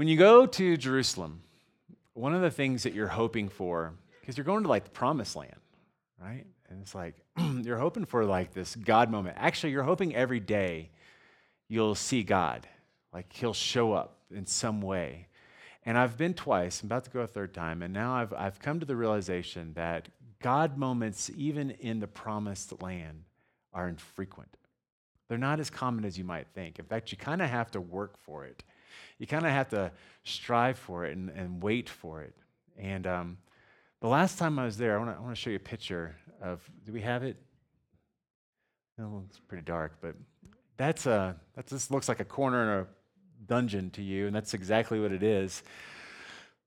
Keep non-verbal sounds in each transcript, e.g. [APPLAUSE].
When you go to Jerusalem, one of the things that you're hoping for, because you're going to like the promised land, right? And it's like, [CLEARS THROAT] you're hoping for like this God moment. Actually, you're hoping every day you'll see God, like he'll show up in some way. And I've been twice, I'm about to go a third time, and now I've, I've come to the realization that God moments, even in the promised land, are infrequent. They're not as common as you might think. In fact, you kind of have to work for it. You kind of have to strive for it and, and wait for it. And um, the last time I was there, I want to show you a picture of, do we have it? No, it's pretty dark, but that's a, that just looks like a corner in a dungeon to you, and that's exactly what it is.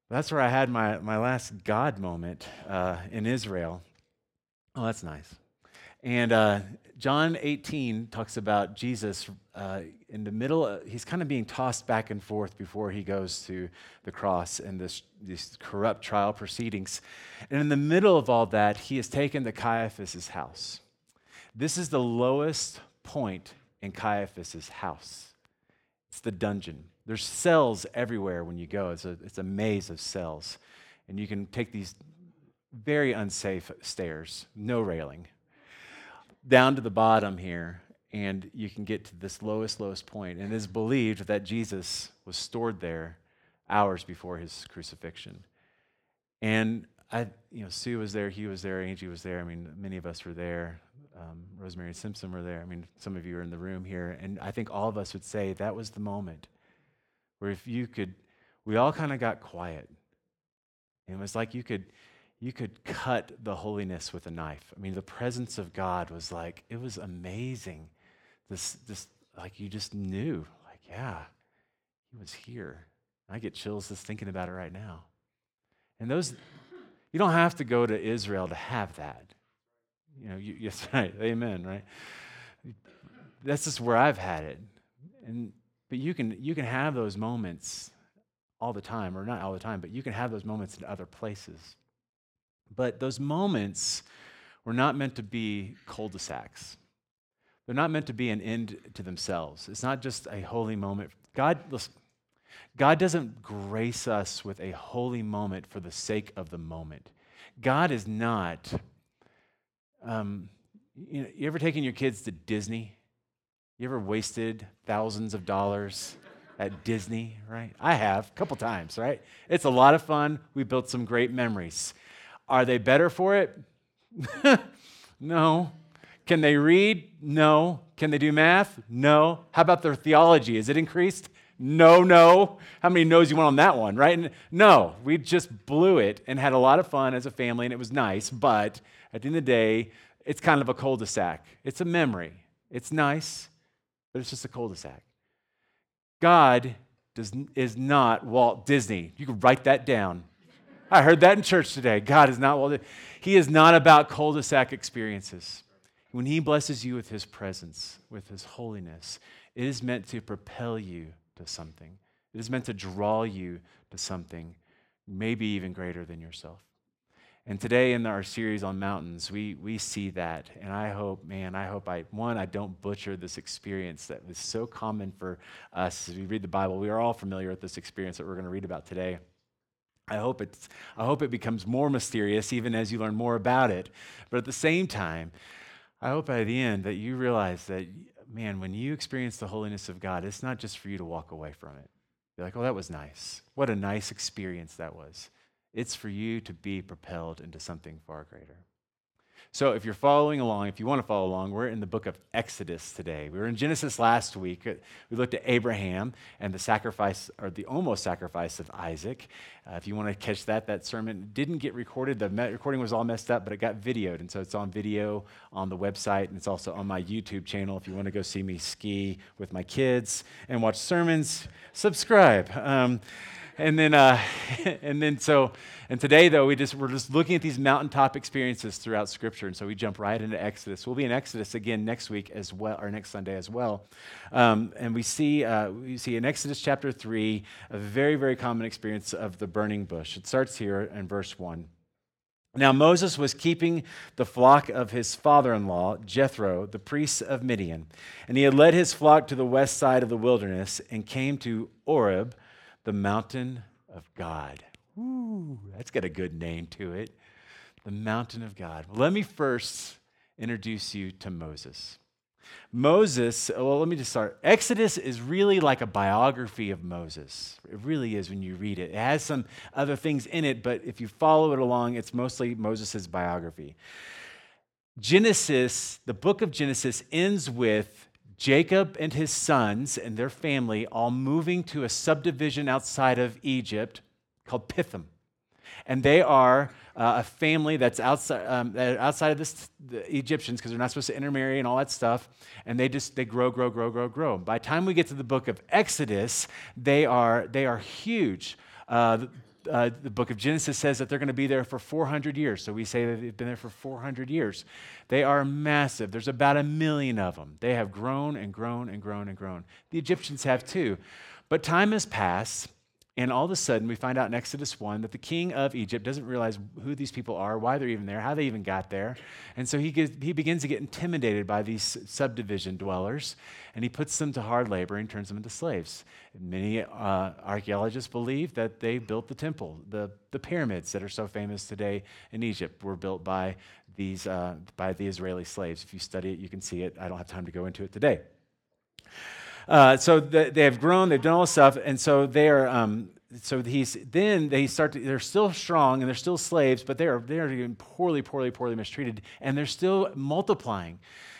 That's where I had my, my last God moment uh, in Israel. Oh, that's nice. And uh, John 18 talks about Jesus uh, in the middle, uh, he's kind of being tossed back and forth before he goes to the cross and this, these corrupt trial proceedings. And in the middle of all that, he is taken to Caiaphas' house. This is the lowest point in Caiaphas' house. It's the dungeon. There's cells everywhere when you go. It's a, it's a maze of cells. And you can take these very unsafe stairs, no railing, down to the bottom here, and you can get to this lowest, lowest point. And it is believed that Jesus was stored there hours before his crucifixion. And I, you know, Sue was there, he was there, Angie was there. I mean, many of us were there um, Rosemary and Simpson were there. I mean, some of you are in the room here. And I think all of us would say that was the moment where if you could, we all kind of got quiet. And it was like you could, you could cut the holiness with a knife. I mean, the presence of God was like, it was amazing. This, this, like you just knew, like, yeah, he was here. I get chills just thinking about it right now. And those, you don't have to go to Israel to have that. You know, you, [LAUGHS] yes, right. Amen, right? That's just where I've had it. And but you can you can have those moments all the time, or not all the time, but you can have those moments in other places. But those moments were not meant to be cul-de-sacs. They're not meant to be an end to themselves. It's not just a holy moment. God, listen, God doesn't grace us with a holy moment for the sake of the moment. God is not um, you, know, you ever taken your kids to Disney? You ever wasted thousands of dollars at Disney, right? I have a couple times, right? It's a lot of fun. We built some great memories. Are they better for it? [LAUGHS] no. Can they read? No. Can they do math? No. How about their theology? Is it increased? No, no. How many no's you want on that one, right? No, we just blew it and had a lot of fun as a family, and it was nice, but at the end of the day, it's kind of a cul de sac. It's a memory. It's nice, but it's just a cul de sac. God does, is not Walt Disney. You can write that down. I heard that in church today. God is not Disney. He is not about cul de sac experiences. When He blesses you with His presence, with His holiness, it is meant to propel you to something. It is meant to draw you to something, maybe even greater than yourself. And today in our series on mountains, we, we see that. And I hope, man, I hope I, one, I don't butcher this experience that is so common for us as we read the Bible. We are all familiar with this experience that we're going to read about today. I hope, it's, I hope it becomes more mysterious even as you learn more about it. But at the same time, I hope by the end that you realize that, man, when you experience the holiness of God, it's not just for you to walk away from it. You're like, oh, that was nice. What a nice experience that was. It's for you to be propelled into something far greater. So, if you're following along, if you want to follow along, we're in the book of Exodus today. We were in Genesis last week. We looked at Abraham and the sacrifice, or the almost sacrifice of Isaac. Uh, if you want to catch that, that sermon didn't get recorded. The recording was all messed up, but it got videoed. And so it's on video on the website, and it's also on my YouTube channel. If you want to go see me ski with my kids and watch sermons, subscribe. Um, and then, uh, [LAUGHS] and then so, and today though, we just we're just looking at these mountaintop experiences throughout Scripture, and so we jump right into Exodus. We'll be in Exodus again next week as well, or next Sunday as well, um, and we see uh, we see in Exodus chapter three a very very common experience of the burning bush. It starts here in verse one. Now, Moses was keeping the flock of his father in law, Jethro, the priest of Midian. And he had led his flock to the west side of the wilderness and came to Horeb, the mountain of God. Ooh, that's got a good name to it. The mountain of God. Let me first introduce you to Moses. Moses, well, let me just start. Exodus is really like a biography of Moses. It really is when you read it. It has some other things in it, but if you follow it along, it's mostly Moses' biography. Genesis, the book of Genesis, ends with Jacob and his sons and their family all moving to a subdivision outside of Egypt called Pithom. And they are uh, a family that's outside, um, outside of this, the Egyptians because they're not supposed to intermarry and all that stuff. And they just they grow, grow, grow, grow, grow. By the time we get to the book of Exodus, they are they are huge. Uh, uh, the book of Genesis says that they're going to be there for 400 years. So we say that they've been there for 400 years. They are massive. There's about a million of them. They have grown and grown and grown and grown. The Egyptians have too. But time has passed, and all of a sudden, we find out in Exodus 1 that the king of Egypt doesn't realize who these people are, why they're even there, how they even got there. And so he, gets, he begins to get intimidated by these subdivision dwellers, and he puts them to hard labor and turns them into slaves. Many uh, archaeologists believe that they built the temple. The, the pyramids that are so famous today in Egypt were built by, these, uh, by the Israeli slaves. If you study it, you can see it. I don't have time to go into it today. Uh, so the, they have grown, they've done all this stuff, and so they are. Um, so he's then they start. To, they're still strong and they're still slaves, but they are they are getting poorly, poorly, poorly mistreated, and they're still multiplying.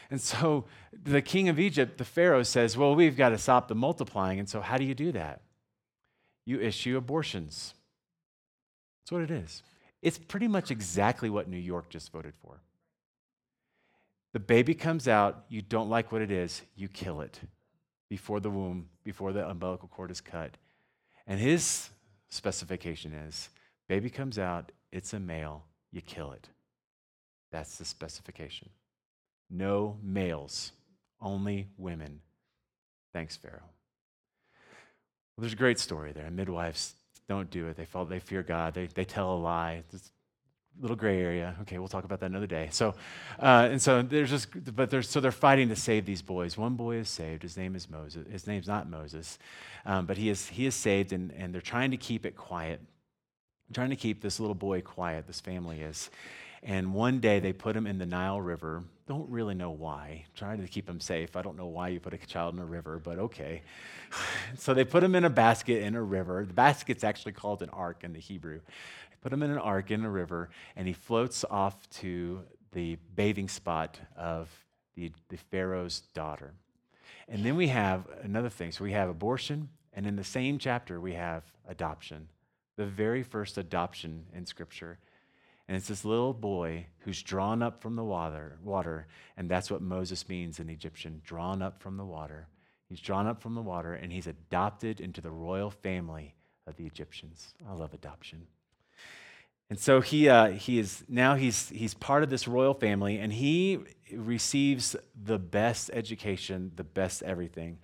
And so the king of Egypt, the Pharaoh, says, "Well, we've got to stop the multiplying." And so how do you do that? You issue abortions. That's what it is. It's pretty much exactly what New York just voted for. The baby comes out, you don't like what it is, you kill it before the womb, before the umbilical cord is cut. And his specification is baby comes out, it's a male, you kill it. That's the specification. No males, only women. Thanks, Pharaoh. Well, there's a great story there. Midwives don't do it. They, fall, they fear God. They, they tell a lie. It's little gray area. Okay, we'll talk about that another day. So, uh, and so there's just, but there's, so they're fighting to save these boys. One boy is saved. His name is Moses. His name's not Moses, um, but he is, he is saved, and, and they're trying to keep it quiet. trying to keep this little boy quiet, this family is. And one day they put him in the Nile River. Don't really know why. Trying to keep him safe. I don't know why you put a child in a river, but okay. [SIGHS] so they put him in a basket in a river. The basket's actually called an ark in the Hebrew put him in an ark in a river, and he floats off to the bathing spot of the, the Pharaoh's daughter. And then we have another thing. So we have abortion, and in the same chapter, we have adoption, the very first adoption in Scripture. And it's this little boy who's drawn up from the water, water, and that's what Moses means in Egyptian drawn up from the water. He's drawn up from the water, and he's adopted into the royal family of the Egyptians. I love adoption. And so he, uh, he is now he's, he's part of this royal family and he receives the best education, the best everything.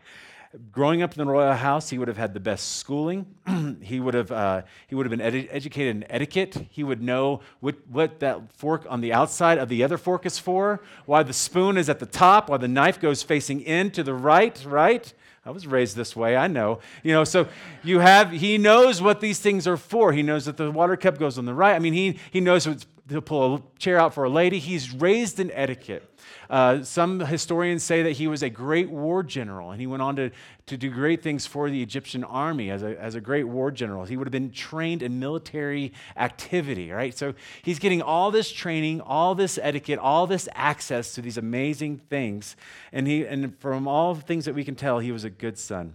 Growing up in the royal house, he would have had the best schooling. [CLEARS THROAT] he, would have, uh, he would have been ed- educated in etiquette. He would know what, what that fork on the outside of the other fork is for, why the spoon is at the top, why the knife goes facing in to the right, right? I was raised this way, I know. You know, so you have, he knows what these things are for. He knows that the water cup goes on the right. I mean, he, he knows he'll pull a chair out for a lady. He's raised in etiquette. Uh, some historians say that he was a great war general, and he went on to, to do great things for the Egyptian army as a, as a great war general. He would have been trained in military activity, right? So he's getting all this training, all this etiquette, all this access to these amazing things. And, he, and from all the things that we can tell, he was a good son.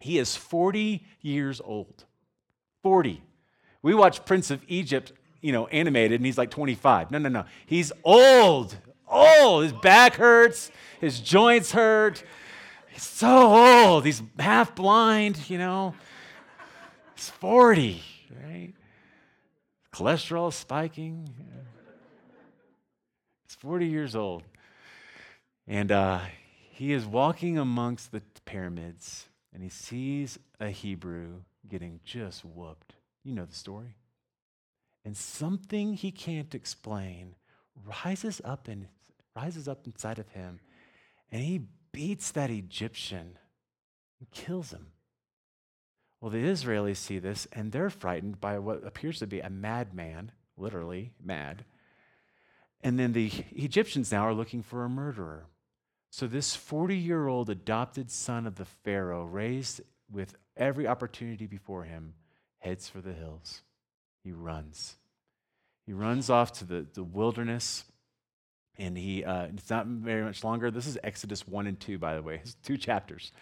He is 40 years old. 40. We watch Prince of Egypt, you know, animated, and he's like 25. No, no, no. He's old, old. His back hurts, his joints hurt. He's so old. He's half blind, you know. He's 40, right? Cholesterol spiking. He's 40 years old. And uh, he is walking amongst the pyramids and he sees a Hebrew getting just whooped. You know the story. And something he can't explain rises up and rises up inside of him, and he beats that Egyptian and kills him. Well, the Israelis see this and they're frightened by what appears to be a madman, literally mad. And then the Egyptians now are looking for a murderer. So, this 40 year old adopted son of the Pharaoh, raised with every opportunity before him, heads for the hills. He runs. He runs off to the, the wilderness, and he, uh, it's not very much longer. This is Exodus 1 and 2, by the way, [LAUGHS] it's two chapters.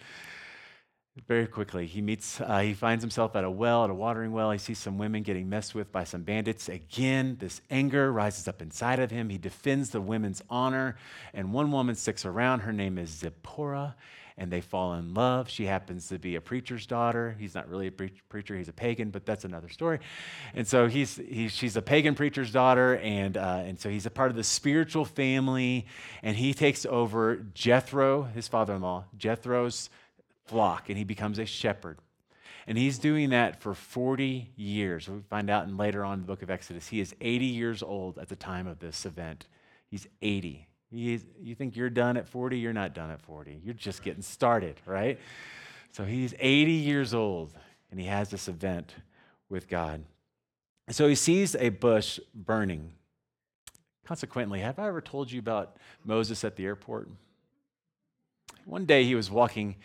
Very quickly, he meets, uh, he finds himself at a well, at a watering well. He sees some women getting messed with by some bandits. Again, this anger rises up inside of him. He defends the women's honor, and one woman sticks around. Her name is Zipporah, and they fall in love. She happens to be a preacher's daughter. He's not really a pre- preacher, he's a pagan, but that's another story. And so he's, he's, she's a pagan preacher's daughter, and, uh, and so he's a part of the spiritual family, and he takes over Jethro, his father in law, Jethro's flock and he becomes a shepherd. And he's doing that for 40 years. We find out in later on in the book of Exodus. He is 80 years old at the time of this event. He's 80. You think you're done at 40? You're not done at 40. You're just getting started, right? So he's 80 years old and he has this event with God. So he sees a bush burning. Consequently, have I ever told you about Moses at the airport? One day he was walking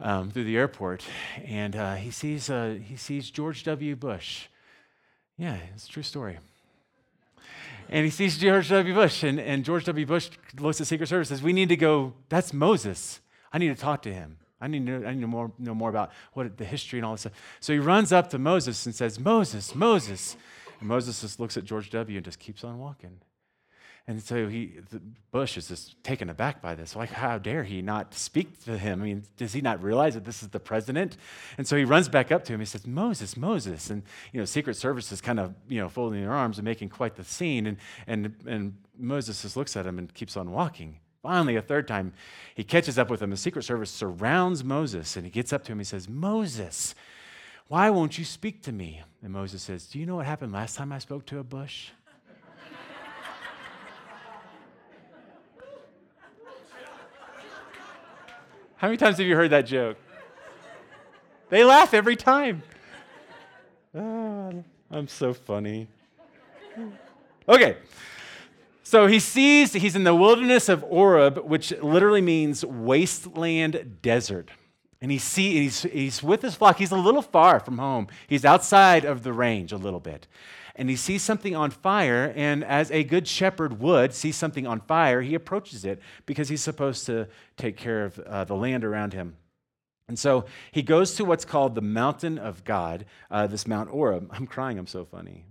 um, through the airport, and uh, he sees uh, he sees George W. Bush. Yeah, it's a true story. And he sees George W. Bush, and, and George W. Bush looks at Secret Service says, "We need to go. That's Moses. I need to talk to him. I need to I need to more, know more about what the history and all this stuff." So he runs up to Moses and says, "Moses, Moses." And Moses just looks at George W. and just keeps on walking. And so he, Bush is just taken aback by this. Like, how dare he not speak to him? I mean, does he not realize that this is the president? And so he runs back up to him. He says, Moses, Moses. And, you know, Secret Service is kind of, you know, folding their arms and making quite the scene. And, and, and Moses just looks at him and keeps on walking. Finally, a third time, he catches up with him. The Secret Service surrounds Moses and he gets up to him. He says, Moses, why won't you speak to me? And Moses says, Do you know what happened last time I spoke to a bush? How many times have you heard that joke? They laugh every time. Oh, I'm so funny. Okay. So he sees he's in the wilderness of Horeb, which literally means wasteland desert. And he see, he's, he's with his flock. He's a little far from home. He's outside of the range a little bit and he sees something on fire, and as a good shepherd would see something on fire, he approaches it because he's supposed to take care of uh, the land around him. And so he goes to what's called the mountain of God, uh, this Mount Horeb. [LAUGHS] I'm crying, I'm so funny.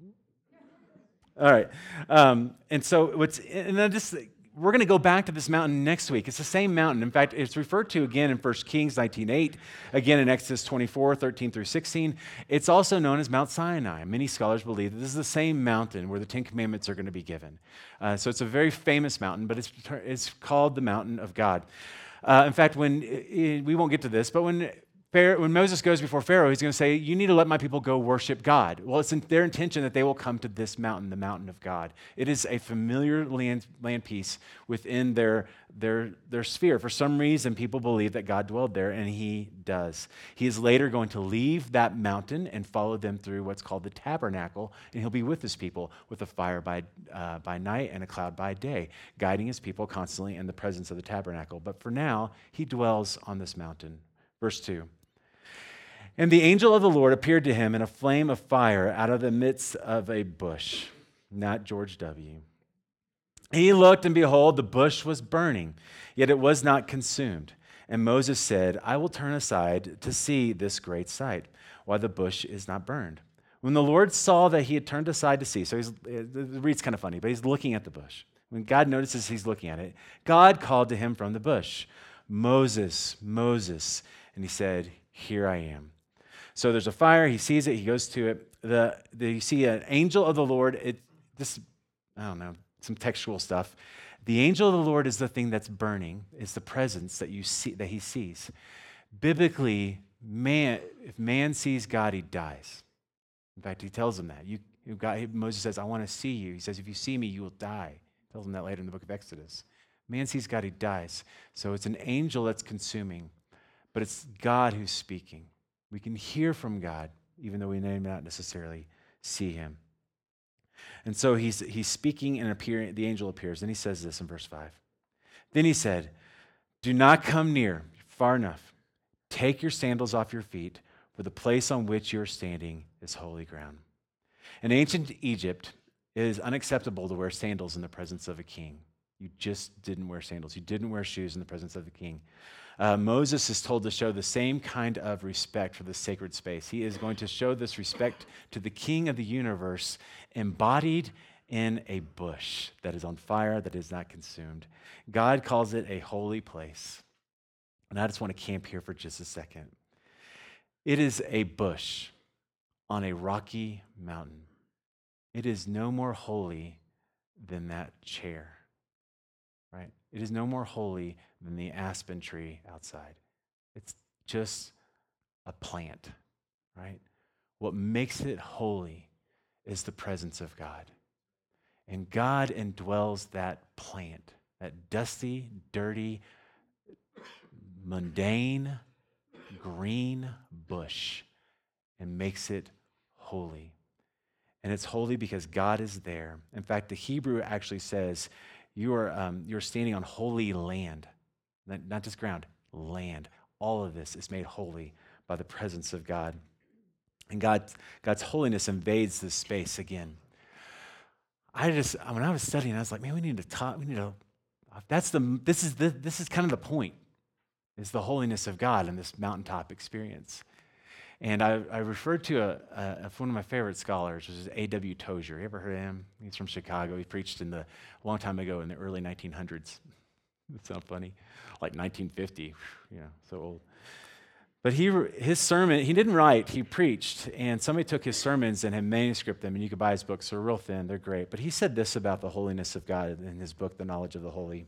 All right. Um, and so what's, and then just we're going to go back to this mountain next week. It's the same mountain. In fact, it's referred to again in 1 Kings 19.8, again in Exodus 24, 13 through 16. It's also known as Mount Sinai. Many scholars believe that this is the same mountain where the Ten Commandments are going to be given. Uh, so it's a very famous mountain, but it's, it's called the Mountain of God. Uh, in fact, when we won't get to this, but when when Moses goes before Pharaoh, he's going to say, You need to let my people go worship God. Well, it's in their intention that they will come to this mountain, the mountain of God. It is a familiar land, land piece within their, their, their sphere. For some reason, people believe that God dwelled there, and he does. He is later going to leave that mountain and follow them through what's called the tabernacle, and he'll be with his people with a fire by, uh, by night and a cloud by day, guiding his people constantly in the presence of the tabernacle. But for now, he dwells on this mountain. Verse 2. And the angel of the Lord appeared to him in a flame of fire out of the midst of a bush. Not George W. He looked, and behold, the bush was burning, yet it was not consumed. And Moses said, I will turn aside to see this great sight, why the bush is not burned. When the Lord saw that he had turned aside to see, so he's, the read's kind of funny, but he's looking at the bush. When God notices he's looking at it, God called to him from the bush, Moses, Moses. And he said, Here I am. So there's a fire. He sees it. He goes to it. The, the, you see an angel of the Lord. It, this, I don't know, some textual stuff. The angel of the Lord is the thing that's burning. It's the presence that you see that he sees. Biblically, man, if man sees God, he dies. In fact, he tells him that. You, Moses says, "I want to see you." He says, "If you see me, you will die." He tells him that later in the book of Exodus. Man sees God, he dies. So it's an angel that's consuming, but it's God who's speaking. We can hear from God, even though we may not necessarily see him. And so he's, he's speaking and appearing, the angel appears, and he says this in verse 5. Then he said, Do not come near, far enough. Take your sandals off your feet, for the place on which you're standing is holy ground. In ancient Egypt, it is unacceptable to wear sandals in the presence of a king. You just didn't wear sandals. You didn't wear shoes in the presence of the king. Uh, Moses is told to show the same kind of respect for the sacred space. He is going to show this respect to the king of the universe embodied in a bush that is on fire, that is not consumed. God calls it a holy place. And I just want to camp here for just a second. It is a bush on a rocky mountain. It is no more holy than that chair, right? It is no more holy than the aspen tree outside. It's just a plant, right? What makes it holy is the presence of God. And God indwells that plant, that dusty, dirty, mundane, green bush, and makes it holy. And it's holy because God is there. In fact, the Hebrew actually says you are um, you're standing on holy land, not just ground, land. All of this is made holy by the presence of God. And God, God's holiness invades this space again. I just, when I was studying, I was like, man, we need to talk, we need to, that's the, this is the, this is kind of the point, is the holiness of God in this mountaintop experience. And I, I referred to a, a, one of my favorite scholars, which is A.W. Tozer. You ever heard of him? He's from Chicago. He preached in the, a long time ago in the early 1900s. It sounds funny. Like 1950. Yeah, so old. But he, his sermon, he didn't write, he preached. And somebody took his sermons and had manuscript them, and you could buy his books. They're real thin, they're great. But he said this about the holiness of God in his book, The Knowledge of the Holy.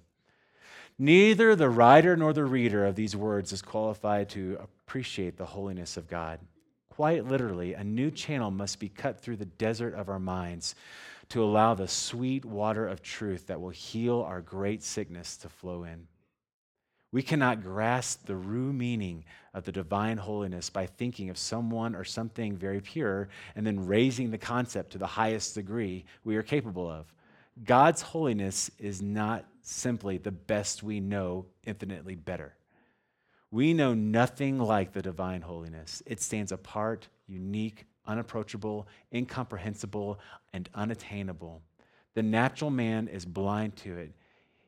Neither the writer nor the reader of these words is qualified to appreciate the holiness of God. Quite literally, a new channel must be cut through the desert of our minds to allow the sweet water of truth that will heal our great sickness to flow in. We cannot grasp the true meaning of the divine holiness by thinking of someone or something very pure and then raising the concept to the highest degree we are capable of. God's holiness is not simply the best we know, infinitely better. We know nothing like the divine holiness. It stands apart, unique, unapproachable, incomprehensible, and unattainable. The natural man is blind to it.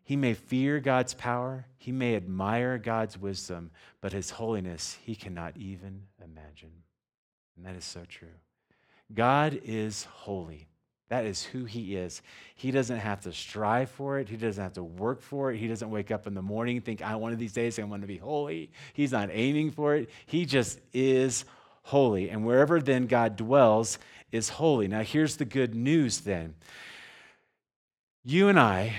He may fear God's power, he may admire God's wisdom, but his holiness he cannot even imagine. And that is so true. God is holy. That is who he is. He doesn't have to strive for it. He doesn't have to work for it. He doesn't wake up in the morning think, I one of these days I'm going to be holy. He's not aiming for it. He just is holy. And wherever then God dwells is holy. Now, here's the good news then. You and I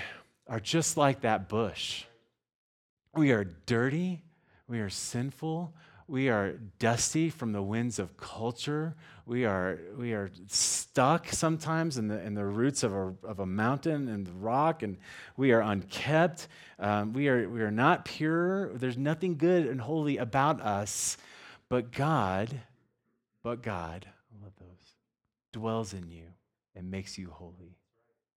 are just like that bush. We are dirty, we are sinful, we are dusty from the winds of culture. We are, we are stuck sometimes in the, in the roots of a, of a mountain and the rock, and we are unkept. Um, we, are, we are not pure. There's nothing good and holy about us. But God, but God, I love those, dwells in you and makes you holy.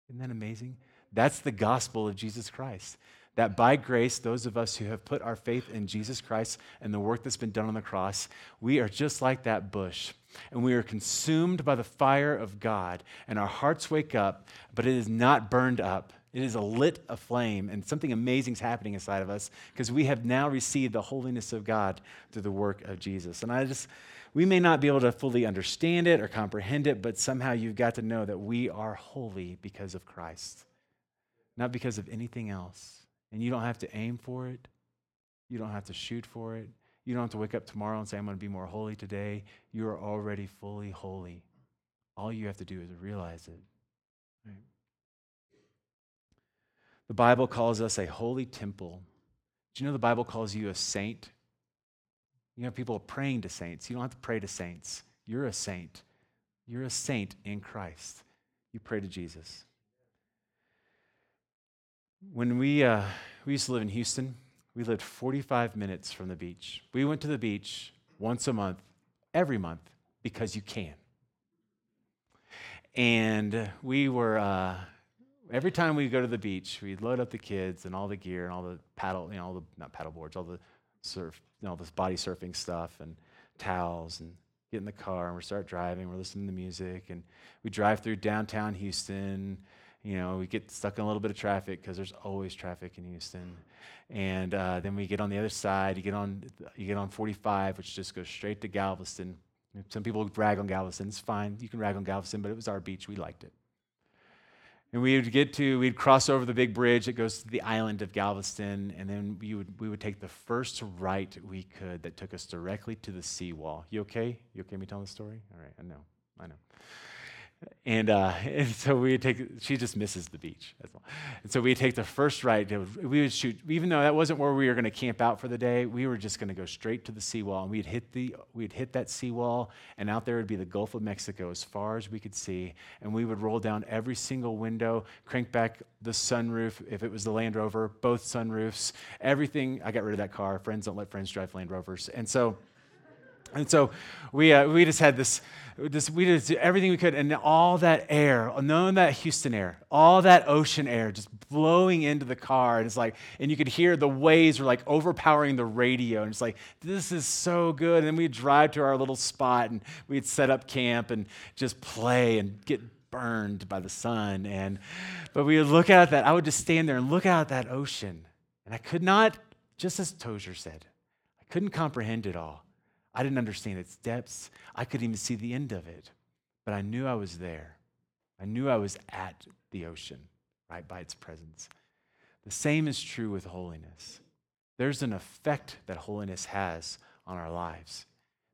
Isn't that amazing? That's the gospel of Jesus Christ that by grace, those of us who have put our faith in Jesus Christ and the work that's been done on the cross, we are just like that bush. And we are consumed by the fire of God, and our hearts wake up, but it is not burned up. It is a lit aflame, and something amazing is happening inside of us because we have now received the holiness of God through the work of Jesus. And I just, we may not be able to fully understand it or comprehend it, but somehow you've got to know that we are holy because of Christ, not because of anything else. And you don't have to aim for it. You don't have to shoot for it. You don't have to wake up tomorrow and say, I'm going to be more holy today. You are already fully holy. All you have to do is realize it. Right? The Bible calls us a holy temple. Do you know the Bible calls you a saint? You have people are praying to saints. You don't have to pray to saints. You're a saint. You're a saint in Christ. You pray to Jesus. When we, uh, we used to live in Houston, we lived 45 minutes from the beach. We went to the beach once a month every month because you can. And we were, uh, every time we go to the beach, we'd load up the kids and all the gear and all the paddle, you know, all the, not paddle boards, all the surf, you know, all this body surfing stuff and towels and get in the car and we start driving. We're listening to music and we drive through downtown Houston. You know, we get stuck in a little bit of traffic because there's always traffic in Houston. And uh, then we get on the other side. You get on, you get on 45, which just goes straight to Galveston. Some people rag on Galveston. It's fine. You can rag on Galveston, but it was our beach. We liked it. And we would get to, we'd cross over the big bridge that goes to the island of Galveston, and then we would, we would take the first right we could that took us directly to the seawall. You okay? You okay me telling the story? All right, I know, I know. And, uh, [LAUGHS] and so we would take, she just misses the beach. And so we take the first right. We would shoot, even though that wasn't where we were going to camp out for the day, we were just going to go straight to the seawall. And we'd hit, the, we'd hit that seawall, and out there would be the Gulf of Mexico as far as we could see. And we would roll down every single window, crank back the sunroof, if it was the Land Rover, both sunroofs, everything. I got rid of that car. Friends don't let friends drive Land Rovers. And so, and so we, uh, we just had this, this, we did everything we could, and all that air, knowing that Houston air, all that ocean air just blowing into the car. And it's like, and you could hear the waves were like overpowering the radio. And it's like, this is so good. And then we'd drive to our little spot and we'd set up camp and just play and get burned by the sun. And but we would look out at that. I would just stand there and look out at that ocean. And I could not, just as Tozer said, I couldn't comprehend it all. I didn't understand its depths. I couldn't even see the end of it. But I knew I was there. I knew I was at the ocean, right, by its presence. The same is true with holiness. There's an effect that holiness has on our lives,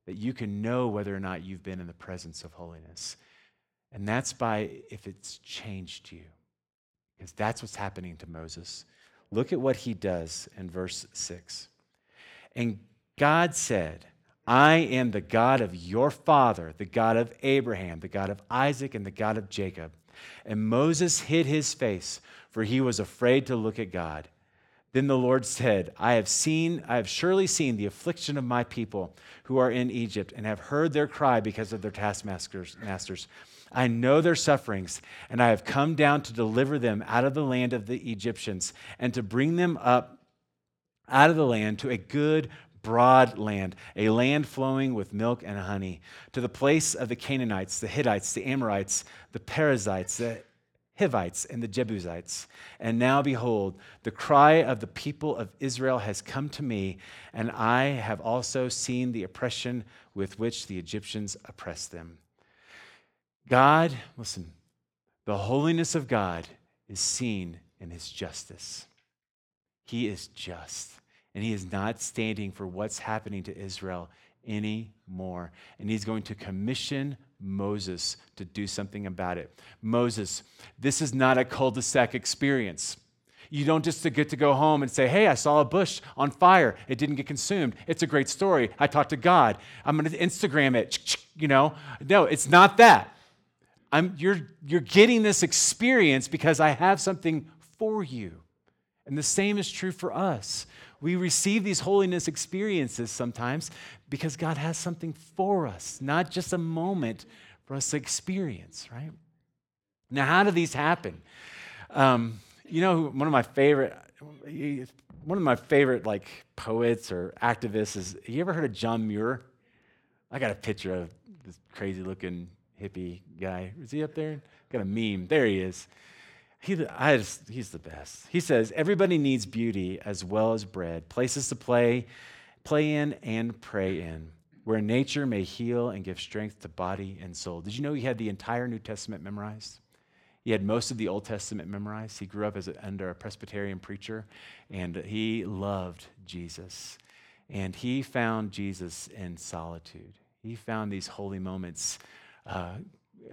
that you can know whether or not you've been in the presence of holiness. And that's by if it's changed you, because that's what's happening to Moses. Look at what he does in verse 6. And God said, I am the God of your father, the God of Abraham, the God of Isaac, and the God of Jacob. And Moses hid his face, for he was afraid to look at God. Then the Lord said, I have seen, I have surely seen the affliction of my people who are in Egypt, and have heard their cry because of their taskmasters. Masters. I know their sufferings, and I have come down to deliver them out of the land of the Egyptians, and to bring them up out of the land to a good broad land, a land flowing with milk and honey, to the place of the Canaanites, the Hittites, the Amorites, the Perizzites, the Hivites, and the Jebusites. And now, behold, the cry of the people of Israel has come to me, and I have also seen the oppression with which the Egyptians oppress them. God, listen, the holiness of God is seen in his justice. He is just and he is not standing for what's happening to Israel anymore. And he's going to commission Moses to do something about it. Moses, this is not a cul de sac experience. You don't just get to go home and say, Hey, I saw a bush on fire. It didn't get consumed. It's a great story. I talked to God. I'm going to Instagram it. [TSK] You know, no, it's not that. I'm, you're, you're getting this experience because I have something for you. And the same is true for us. We receive these holiness experiences sometimes because God has something for us, not just a moment for us to experience, right? Now, how do these happen? Um, you know, one of my favorite, one of my favorite like poets or activists is. You ever heard of John Muir? I got a picture of this crazy looking hippie guy. Is he up there? Got a meme. There he is. He, I just, he's the best. He says, Everybody needs beauty as well as bread, places to play, play in and pray in, where nature may heal and give strength to body and soul. Did you know he had the entire New Testament memorized? He had most of the Old Testament memorized. He grew up as a, under a Presbyterian preacher, and he loved Jesus. And he found Jesus in solitude. He found these holy moments, uh,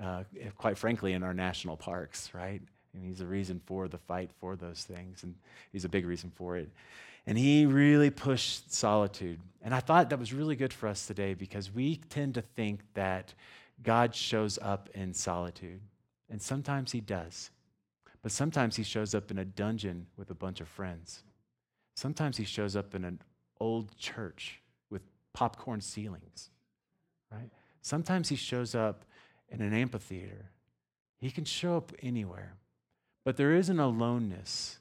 uh, quite frankly, in our national parks, right? And he's a reason for the fight for those things, and he's a big reason for it. And he really pushed solitude. And I thought that was really good for us today because we tend to think that God shows up in solitude. And sometimes he does. But sometimes he shows up in a dungeon with a bunch of friends. Sometimes he shows up in an old church with popcorn ceilings, right? Sometimes he shows up in an amphitheater. He can show up anywhere. But there is an aloneness.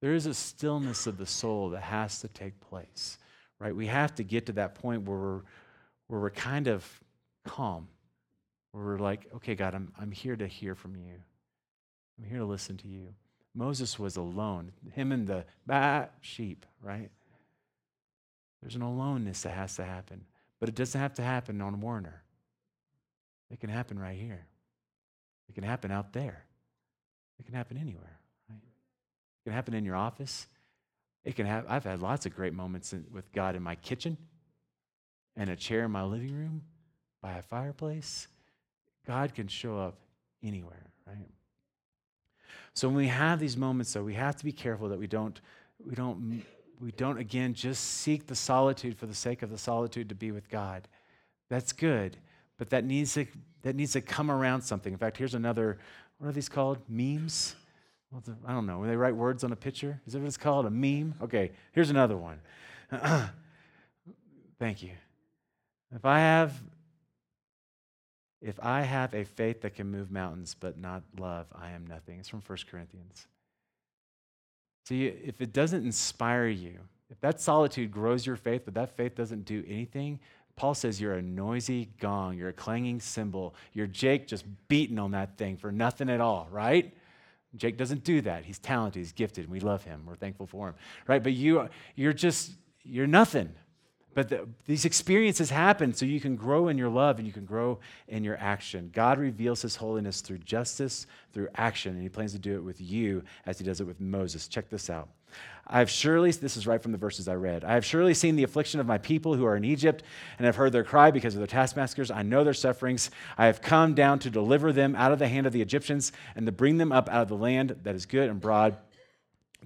There is a stillness of the soul that has to take place, right? We have to get to that point where we're, where we're kind of calm, where we're like, okay, God, I'm, I'm here to hear from you. I'm here to listen to you. Moses was alone, him and the bah, sheep, right? There's an aloneness that has to happen. But it doesn't have to happen on a Warner. It can happen right here. It can happen out there. It can happen anywhere, right? It can happen in your office. It can have I've had lots of great moments in, with God in my kitchen and a chair in my living room by a fireplace. God can show up anywhere, right? So when we have these moments though, we have to be careful that we don't we don't we don't again just seek the solitude for the sake of the solitude to be with God. That's good, but that needs to that needs to come around something. In fact, here's another. What are these called? Memes. I don't know. When they write words on a picture, is that what it's called? A meme? Okay. Here's another one. [CLEARS THROAT] Thank you. If I have if I have a faith that can move mountains but not love, I am nothing. It's from 1 Corinthians. See, if it doesn't inspire you, if that solitude grows your faith, but that faith doesn't do anything, Paul says you're a noisy gong, you're a clanging cymbal, you're Jake just beating on that thing for nothing at all, right? Jake doesn't do that. He's talented, he's gifted, we love him. We're thankful for him. Right? But you you're just you're nothing. But the, these experiences happen so you can grow in your love and you can grow in your action. God reveals his holiness through justice, through action, and he plans to do it with you as he does it with Moses. Check this out. I have surely, this is right from the verses I read, I have surely seen the affliction of my people who are in Egypt, and have heard their cry because of their taskmasters. I know their sufferings. I have come down to deliver them out of the hand of the Egyptians and to bring them up out of the land that is good and broad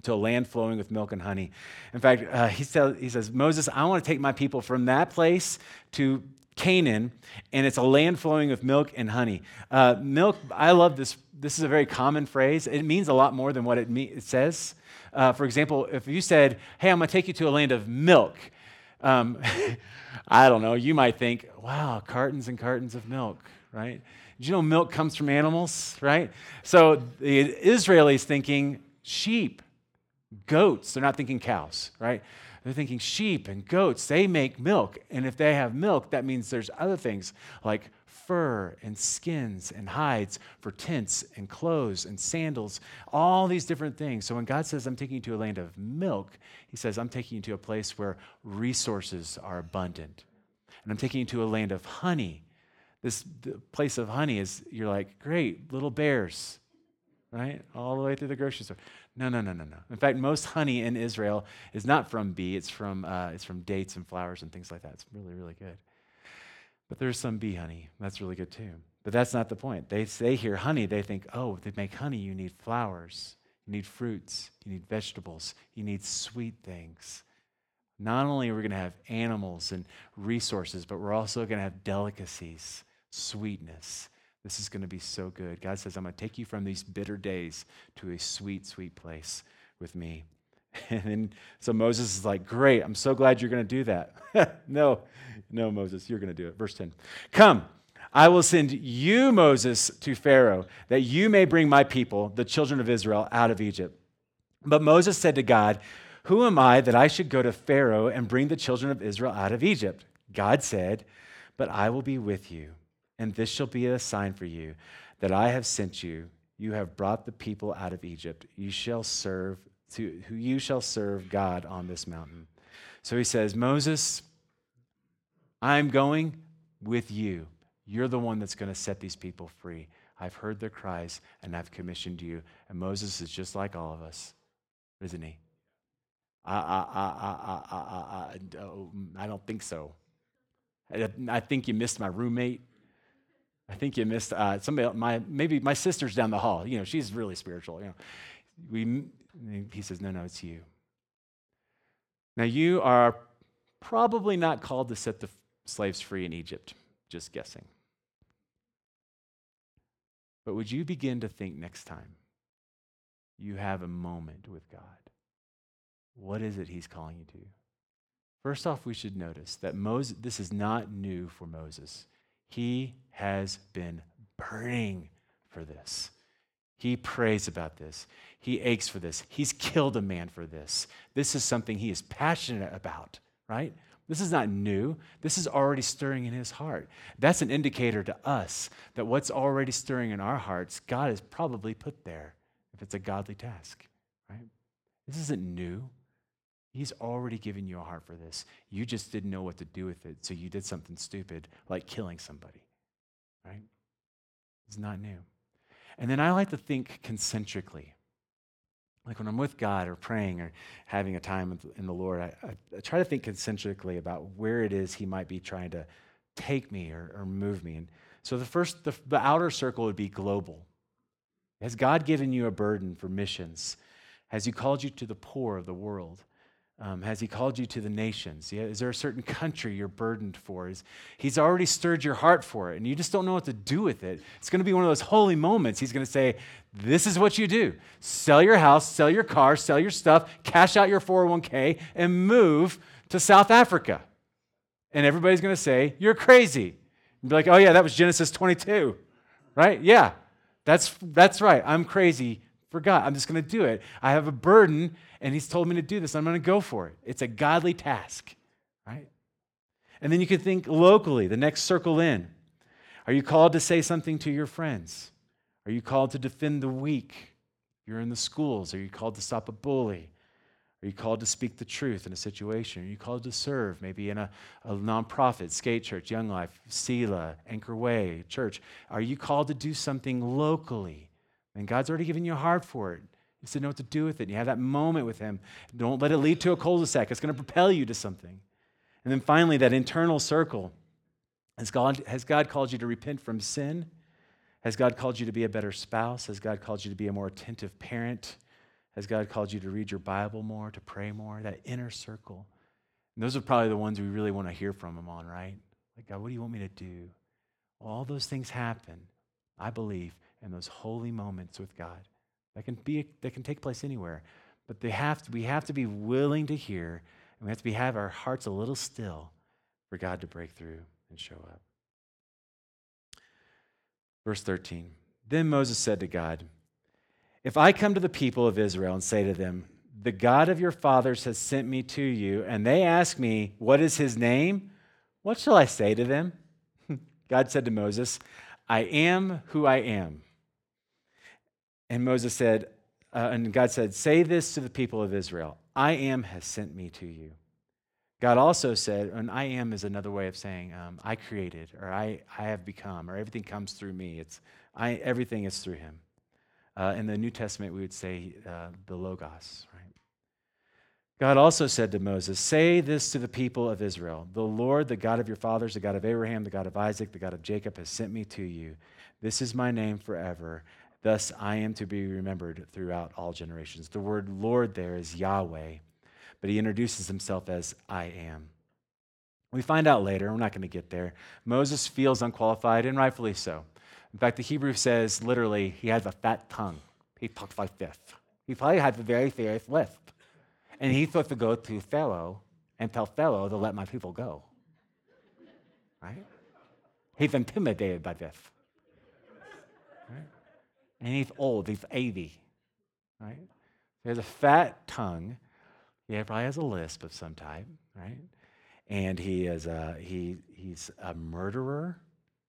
to a land flowing with milk and honey. In fact, uh, he, tell, he says, Moses, I want to take my people from that place to Canaan, and it's a land flowing with milk and honey. Uh, milk, I love this. This is a very common phrase. It means a lot more than what it, me- it says. Uh, for example, if you said, Hey, I'm going to take you to a land of milk, um, [LAUGHS] I don't know, you might think, Wow, cartons and cartons of milk, right? Did you know milk comes from animals, right? So the Israelis thinking sheep goats. They're not thinking cows, right? They're thinking sheep and goats. They make milk. And if they have milk, that means there's other things like fur and skins and hides for tents and clothes and sandals, all these different things. So when God says, I'm taking you to a land of milk, he says, I'm taking you to a place where resources are abundant. And I'm taking you to a land of honey. This place of honey is, you're like, great, little bears, right? All the way through the grocery store. No, no, no, no, no. In fact, most honey in Israel is not from bee, it's from, uh, it's from dates and flowers and things like that. It's really, really good. But there's some bee honey. That's really good too. But that's not the point. They, they hear honey, they think, oh, to make honey, you need flowers, you need fruits, you need vegetables, you need sweet things. Not only are we going to have animals and resources, but we're also going to have delicacies, sweetness. This is going to be so good. God says, I'm going to take you from these bitter days to a sweet, sweet place with me. [LAUGHS] And then, so Moses is like, Great, I'm so glad you're going to do that. [LAUGHS] no, no, Moses, you're going to do it. Verse 10 Come, I will send you, Moses, to Pharaoh, that you may bring my people, the children of Israel, out of Egypt. But Moses said to God, Who am I that I should go to Pharaoh and bring the children of Israel out of Egypt? God said, But I will be with you and this shall be a sign for you that I have sent you. You have brought the people out of Egypt. You shall serve to who you shall serve God on this mountain. So he says, Moses, I'm going with you. You're the one that's going to set these people free. I've heard their cries and I've commissioned you. And Moses is just like all of us, isn't he? I, I, I, I, I, I, I don't think so. I think you missed my roommate. I think you missed uh, somebody. My maybe my sister's down the hall. You know, she's really spiritual. You know, we. He says, no, no, it's you. Now you are probably not called to set the slaves free in Egypt. Just guessing. But would you begin to think next time you have a moment with God? What is it He's calling you to? First off, we should notice that Moses, this is not new for Moses. He has been burning for this. He prays about this. He aches for this. He's killed a man for this. This is something he is passionate about, right? This is not new. This is already stirring in his heart. That's an indicator to us that what's already stirring in our hearts, God has probably put there if it's a godly task, right? This isn't new. He's already given you a heart for this. You just didn't know what to do with it, so you did something stupid like killing somebody, right? It's not new. And then I like to think concentrically. Like when I'm with God or praying or having a time in the Lord, I, I, I try to think concentrically about where it is He might be trying to take me or, or move me. And so the first, the, the outer circle would be global. Has God given you a burden for missions? Has He called you to the poor of the world? Um, has he called you to the nations? Is there a certain country you're burdened for? Is, he's already stirred your heart for it, and you just don't know what to do with it. It's going to be one of those holy moments. He's going to say, This is what you do sell your house, sell your car, sell your stuff, cash out your 401k, and move to South Africa. And everybody's going to say, You're crazy. And be like, Oh, yeah, that was Genesis 22, right? Yeah, that's, that's right. I'm crazy for God. I'm just going to do it. I have a burden and he's told me to do this. I'm going to go for it. It's a godly task, right? And then you can think locally, the next circle in. Are you called to say something to your friends? Are you called to defend the weak? You're in the schools. Are you called to stop a bully? Are you called to speak the truth in a situation? Are you called to serve, maybe in a, a nonprofit, Skate Church, Young Life, Sela, Anchor Way, church? Are you called to do something locally? And God's already given you a heart for it. You to know what to do with it. You have that moment with Him. Don't let it lead to a cul-de-sac. It's going to propel you to something. And then finally, that internal circle. Has God, has God called you to repent from sin? Has God called you to be a better spouse? Has God called you to be a more attentive parent? Has God called you to read your Bible more, to pray more? That inner circle. And those are probably the ones we really want to hear from Him on, right? Like, God, what do you want me to do? Well, all those things happen, I believe, in those holy moments with God. That can, be, that can take place anywhere. But they have to, we have to be willing to hear, and we have to be, have our hearts a little still for God to break through and show up. Verse 13 Then Moses said to God, If I come to the people of Israel and say to them, The God of your fathers has sent me to you, and they ask me, What is his name? What shall I say to them? [LAUGHS] God said to Moses, I am who I am. And Moses said, uh, and God said, Say this to the people of Israel I am has sent me to you. God also said, and I am is another way of saying um, I created or I, I have become or everything comes through me. It's I, everything is through him. Uh, in the New Testament, we would say uh, the Logos, right? God also said to Moses, Say this to the people of Israel The Lord, the God of your fathers, the God of Abraham, the God of Isaac, the God of Jacob, has sent me to you. This is my name forever. Thus, I am to be remembered throughout all generations. The word Lord there is Yahweh, but he introduces himself as I am. We find out later, we're not going to get there. Moses feels unqualified, and rightfully so. In fact, the Hebrew says literally, he has a fat tongue. He talks like this. He probably has a very serious lisp. And he's supposed to go to Pharaoh and tell Pharaoh to let my people go. Right? He's intimidated by this. And he's old, he's 80, right? He has a fat tongue. He probably has a lisp of some type, right? And he is a, he, he's a murderer.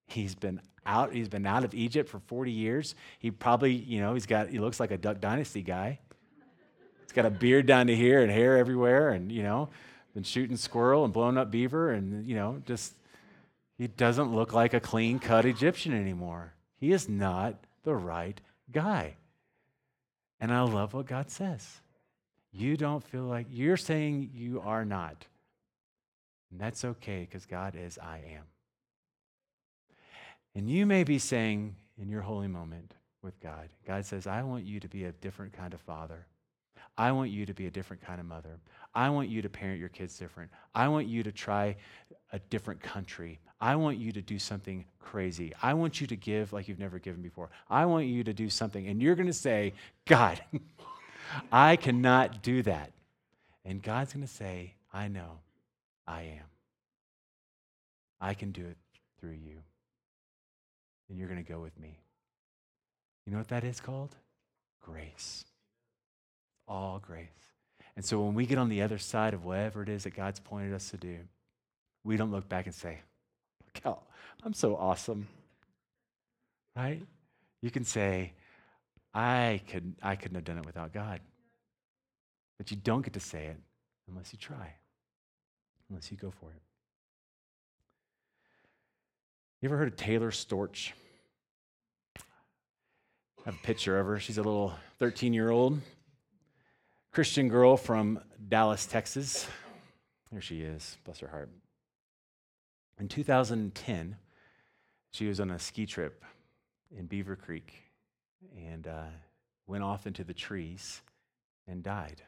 He's been out, he's been out of Egypt for 40 years. He probably, you know, he's got, he looks like a Duck Dynasty guy. He's got a beard down to here and hair everywhere and, you know, been shooting squirrel and blowing up beaver and, you know, just, he doesn't look like a clean cut Egyptian anymore. He is not the right guy. And I love what God says. You don't feel like you're saying you are not. And that's okay because God is I am. And you may be saying in your holy moment with God, God says, I want you to be a different kind of father. I want you to be a different kind of mother. I want you to parent your kids different. I want you to try a different country. I want you to do something crazy. I want you to give like you've never given before. I want you to do something. And you're going to say, God, [LAUGHS] I cannot do that. And God's going to say, I know, I am. I can do it through you. and you're going to go with me. You know what that is called? Grace. All grace. And so when we get on the other side of whatever it is that God's pointed us to do, we don't look back and say, Look how I'm so awesome. Right? You can say, I could I couldn't have done it without God. But you don't get to say it unless you try. Unless you go for it. You ever heard of Taylor Storch? I have a picture of her. She's a little 13 year old Christian girl from Dallas, Texas. There she is, bless her heart. In 2010, she was on a ski trip in Beaver Creek and uh, went off into the trees and died.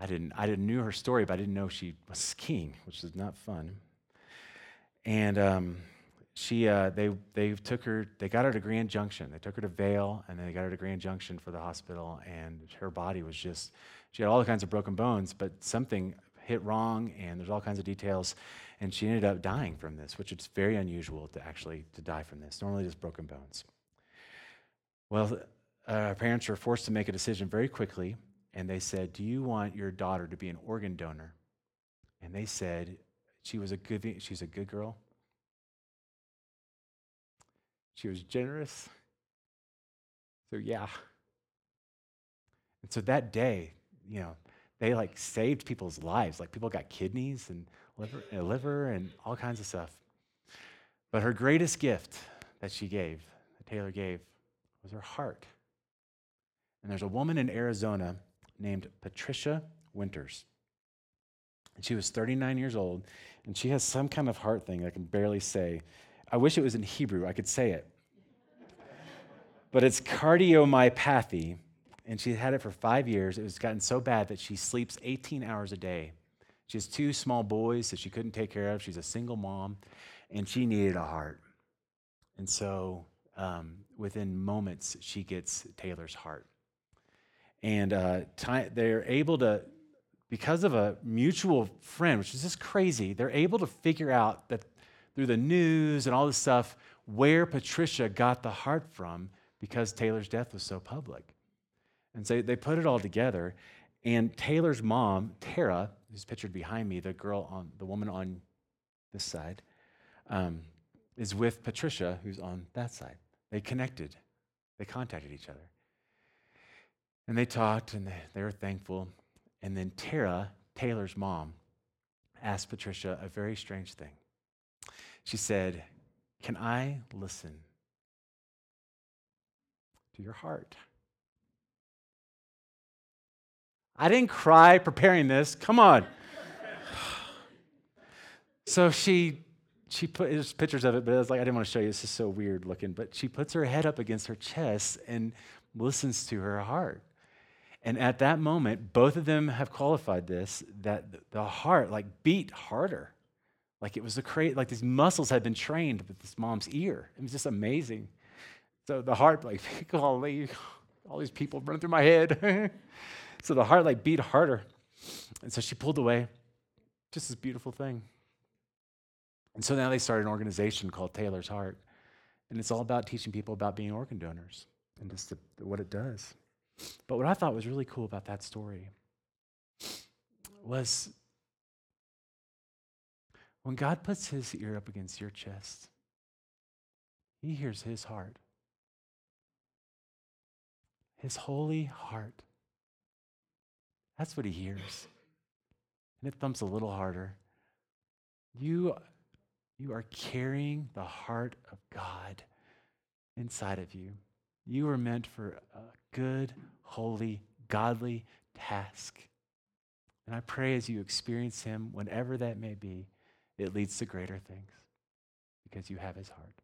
I didn't, I didn't knew her story, but I didn't know she was skiing, which is not fun. And um, she, uh, they, they took her, they got her to Grand Junction. They took her to Vail and then they got her to Grand Junction for the hospital. And her body was just, she had all kinds of broken bones, but something hit wrong, and there's all kinds of details. And she ended up dying from this, which is very unusual to actually to die from this. Normally, just broken bones. Well, uh, our parents were forced to make a decision very quickly, and they said, "Do you want your daughter to be an organ donor?" And they said, "She was a good, she's a good girl. She was generous. So, yeah. And so that day, you know, they like saved people's lives. Like people got kidneys and liver, and liver and all kinds of stuff. But her greatest gift that she gave, that Taylor gave, was her heart. And there's a woman in Arizona named Patricia Winters. And she was 39 years old, and she has some kind of heart thing I can barely say. I wish it was in Hebrew, I could say it. but it's cardiomyopathy, and she had it for five years. It was gotten so bad that she sleeps 18 hours a day. She has two small boys that she couldn't take care of. She's a single mom, and she needed a heart. And so um, within moments, she gets Taylor's heart. And uh, they're able to, because of a mutual friend, which is just crazy, they're able to figure out that through the news and all this stuff where Patricia got the heart from because Taylor's death was so public. And so they put it all together. And Taylor's mom, Tara, who's pictured behind me, the girl on the woman on this side, um, is with Patricia, who's on that side. They connected, they contacted each other. And they talked and they, were thankful. And then Tara, Taylor's mom, asked Patricia a very strange thing. She said, Can I listen to your heart? I didn't cry preparing this. Come on. so she she put there's pictures of it, but I was like, I didn't want to show you. This is so weird looking. But she puts her head up against her chest and listens to her heart. And at that moment, both of them have qualified this that the heart like beat harder. Like it was a crazy, like these muscles had been trained with this mom's ear. It was just amazing. So the heart, like, [LAUGHS] golly, all these people running through my head. [LAUGHS] so the heart like beat harder. And so she pulled away. Just this beautiful thing. And so now they started an organization called Taylor's Heart. And it's all about teaching people about being organ donors and just the, what it does. But what I thought was really cool about that story was when God puts his ear up against your chest, he hears his heart. His holy heart. That's what he hears. And it thumps a little harder. You, you are carrying the heart of God inside of you. You were meant for a good, holy, godly task. And I pray as you experience him, whenever that may be, it leads to greater things because you have his heart.